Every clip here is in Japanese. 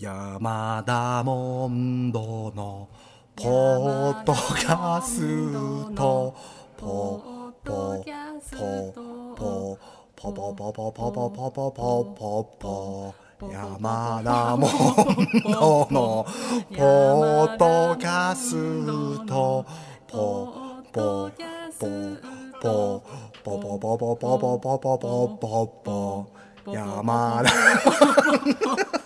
山田モンドのポッドキャスト。ポポポポポポポポポポポポポポポ山田モンドのポッドキャスト。ポポポポポポポポポポポポポポポ山田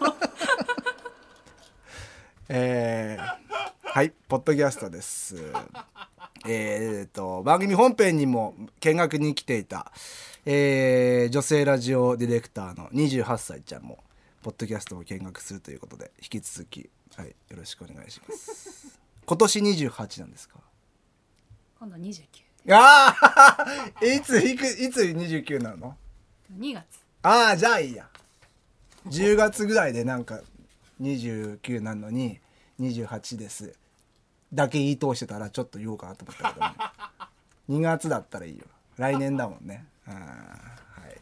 えー、はい、ポッドキャストです。えー、と、番組本編にも見学に来ていた、えー、女性ラジオディレクターの28歳ちゃんも、ポッドキャストを見学するということで、引き続き、はい、よろしくお願いします。今年28なんですか？今度29ああいつ、いく、いつ29なの？2月ああ、じゃあいいや。10月ぐらいでなんか29なのに28です。だけ言い通してたらちょっと言おうかなと思ったけど、ね、2月だったらいいよ。来年だもんね。あーはい。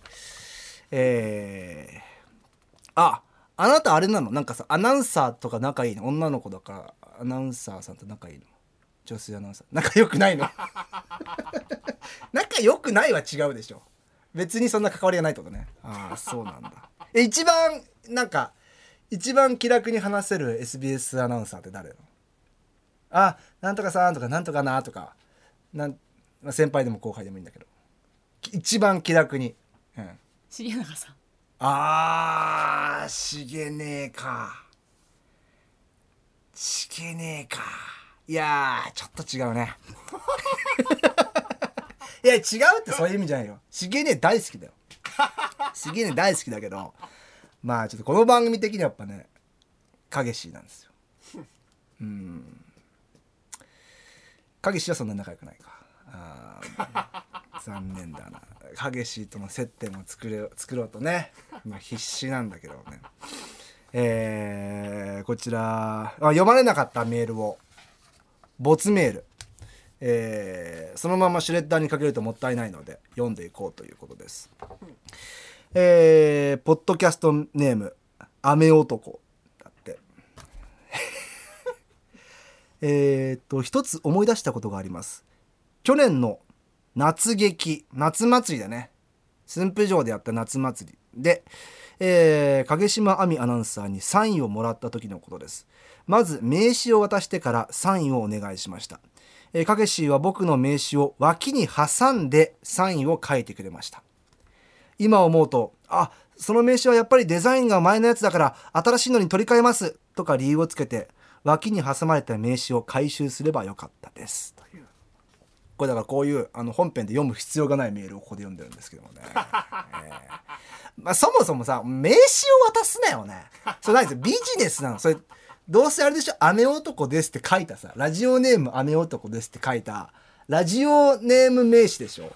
えー、あ、あなたあれなの？なんかさ、アナウンサーとか仲いいの？女の子だからアナウンサーさんと仲いいの？女性アナウンサー。仲良くないの？仲良くないは違うでしょ。別にそんな関わりがないとねああそうなんだえ一番なんか一番気楽に話せる SBS アナウンサーって誰なの？あなんとかさんとかなんとかなとか。なん、まあ、先輩でも後輩でもいいんだけど。き一番気楽に、うん、重永さん。あーしげねえか。しげねえか。いやーちょっと違うね。いや違うってそういう意味じゃないよ。しげねえ大好きだよ。しげねえ大好きだけどまあちょっとこの番組的にはやっぱね影氏なんですよ。うん。影氏はそんな仲良くないか。あ残念だな。影氏との接点を作れ作ろうとね、まあ、必死なんだけどね。えーこちらあ読まれなかったメールを没メール。えーそのままシュレッダーにかけるともったいないので読んでいこうということです。えーポッドキャストネーム「雨男」だって。えっと一つ思い出したことがあります。去年の夏劇夏祭りだね。駿府城でやった夏祭り。で、えー影島亜美アナウンサーにサインをもらった時のことです。まず名刺を渡してからサインをお願いしました。えー影氏は僕の名刺を脇に挟んでサインを書いてくれました。今思うとあその名刺はやっぱりデザインが前のやつだから新しいのに取り替えますとか理由をつけて脇に挟まれた名刺を回収すればよかったです。という。これだからこういうあの本編で読む必要がないメールをここで読んでるんですけどもね、えー。まあ、そもそもさ名刺を渡すなよね。それ何ですよビジネスなの？それどうせあれでしょ「雨男です」って書いたさ。ラジオネーム「雨男です」って書いた。ラジオネーム名詞でしょ？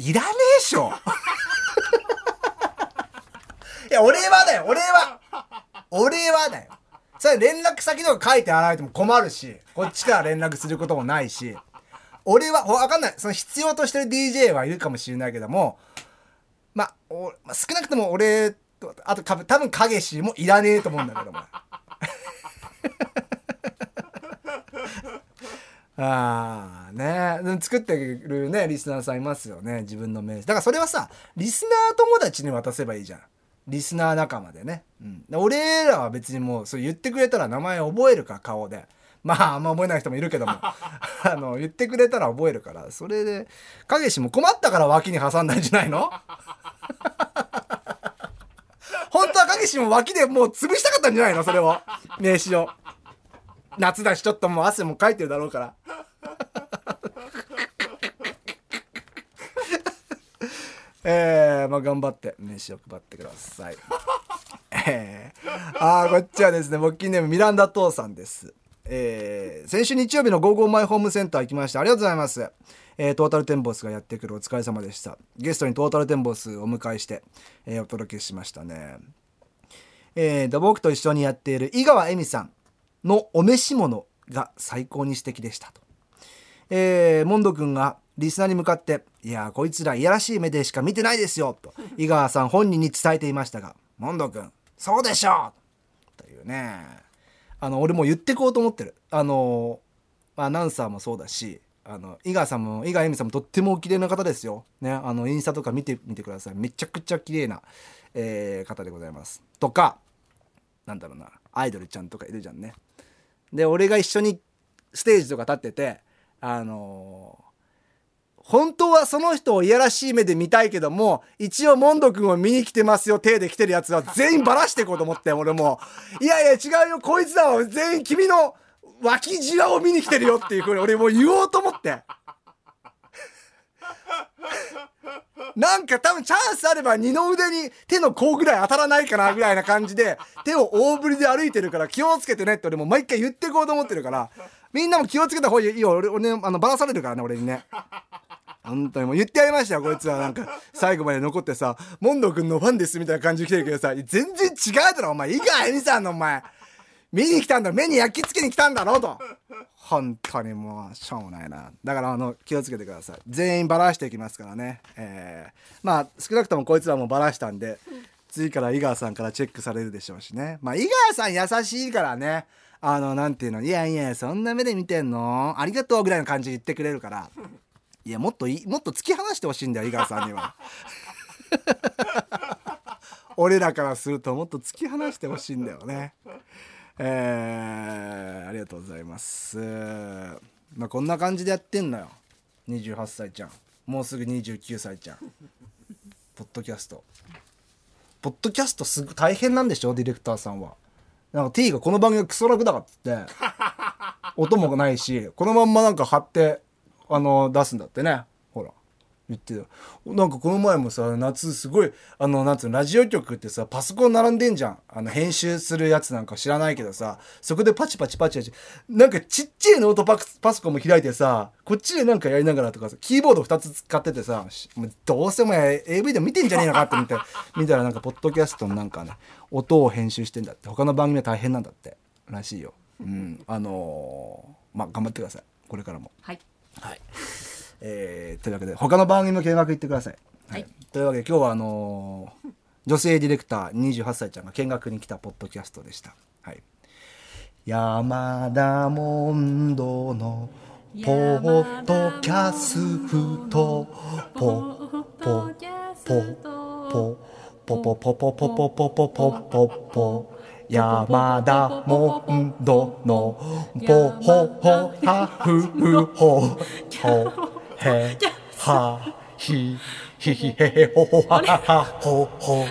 いらねえしょ。いや俺はだよ。俺は。俺はだよ。それ連絡先とか書いてあらないとも困るしこっちから連絡することもないし。俺はわかんない。その必要としてる DJ はいるかもしれないけどもまあまあ少なくとも俺とあと多分影氏もいらねえと思うんだけども。ああね。作ってるねリスナーさんいますよね自分の名刺。だからそれはさリスナー友達に渡せばいいじゃん。リスナー仲間でね、うん、で俺らは別にもうそう言ってくれたら名前覚えるから顔で。まああんま覚えない人もいるけども。あの言ってくれたら覚えるから。それで影氏も困ったから脇に挟んだんじゃないの？本当は影氏も脇でもう潰したかったんじゃないの？それを。名刺を夏だしちょっともう汗もかいてるだろうから。えー、まあ頑張って名刺を配ってください。えー、あーこっちはですね募金ネームミランダ父さんです。えー先週日曜日のゴーゴーマイホームセンター行きました。ありがとうございます、えートータルテンボスがやってくるお疲れ様でした。ゲストにトータルテンボスをお迎えして、えーお届けしましたね。えーと僕と一緒にやっている井川恵美さん。のお召し物が最高に素敵でしたと。えー、モンド君がリスナーに向かって「いやこいつらいやらしい目でしか見てないですよ」と井川さん本人に伝えていましたがモンド君そうでしょうと。いうね。あの俺も言ってこうと思ってる。あのアナウンサーもそうだしあの井川さんも井川由美さんもとってもお綺麗な方ですよ、ね、あのインスタとか見てみてください。めちゃくちゃ綺麗な、えー方でございます。とかなんだろうな。アイドルちゃんとかいるじゃんね。で俺が一緒にステージとか立っててあのー本当はその人をいやらしい目で見たいけども一応モンド君を見に来てますよ手で来てるやつは全員バラしていこうと思って俺も。いやいや違うよこいつらは全員君の脇じわを見に来てるよっていうふうに俺もう言おうと思って。なんか多分チャンスあれば二の腕に手の甲ぐらい当たらないかなぐらいな感じで 手を大振りで歩いてるから気をつけてねって俺もう毎回言ってこうと思ってるから。みんなも気をつけた方がいいよ。俺俺ねあのバラされるからね俺にね。本当にもう言ってやりましたよこいつはなんか。最後まで残ってさ「モンド君のファンです」みたいな感じで来てるけどさ全然違うだろお前。井川恵美さんのお前見に来たんだ目に焼き付けに来たんだろうと。本当にもうしょうもないな。だからあの気をつけてください。全員バラしていきますからね。えー、まあ少なくともこいつらもバラしたんで次から井川さんからチェックされるでしょうしね。まあ井川さん優しいからね。あのなんていうの「いやいやそんな目で見てんの？ありがとう」ぐらいの感じで言ってくれるから。いやもっともっと突き放してほしいんだよ井川さんには。俺らからするともっと突き放してほしいんだよね。えー、ありがとうございます。まあこんな感じでやってんのよ。28歳ちゃん。もうすぐ29歳ちゃん。ポッドキャスト。ポッドキャストすぐ大変なんでしょ？ディレクターさんは。なんか T がこの番組がクソ楽だからっつって。音もないしこのまんまなんか貼ってあの出すんだってね言ってた。なんかこの前もさ夏すごいあのなんつうのラジオ局ってさパソコン並んでんじゃん。あの編集するやつなんか知らないけどさそこでパチパチパチパチ。なんかちっちゃいノートパパソコンも開いてさこっちでなんかやりながらとかさキーボード2つ使っててさしもうどうせお前 AV でも見てんじゃねえのかって見て 見たらなんかポッドキャストのなんかね音を編集してんだって。他の番組は大変なんだって。らしいよ。うん。あのーまあ頑張ってください。これからも。はい。はい。えーというわけで他の番組も見学行ってください。はいというわけで今日はあのー女性ディレクター28歳ちゃんが見学に来たポッドキャストでした。はい。山田モンドのポッドキャストポポポポポポポポポポポポポポ山田モンドのポホホハフフホホ嘿 哈，嘻嘻嘻嘿嘿，吼吼哈哈，吼吼。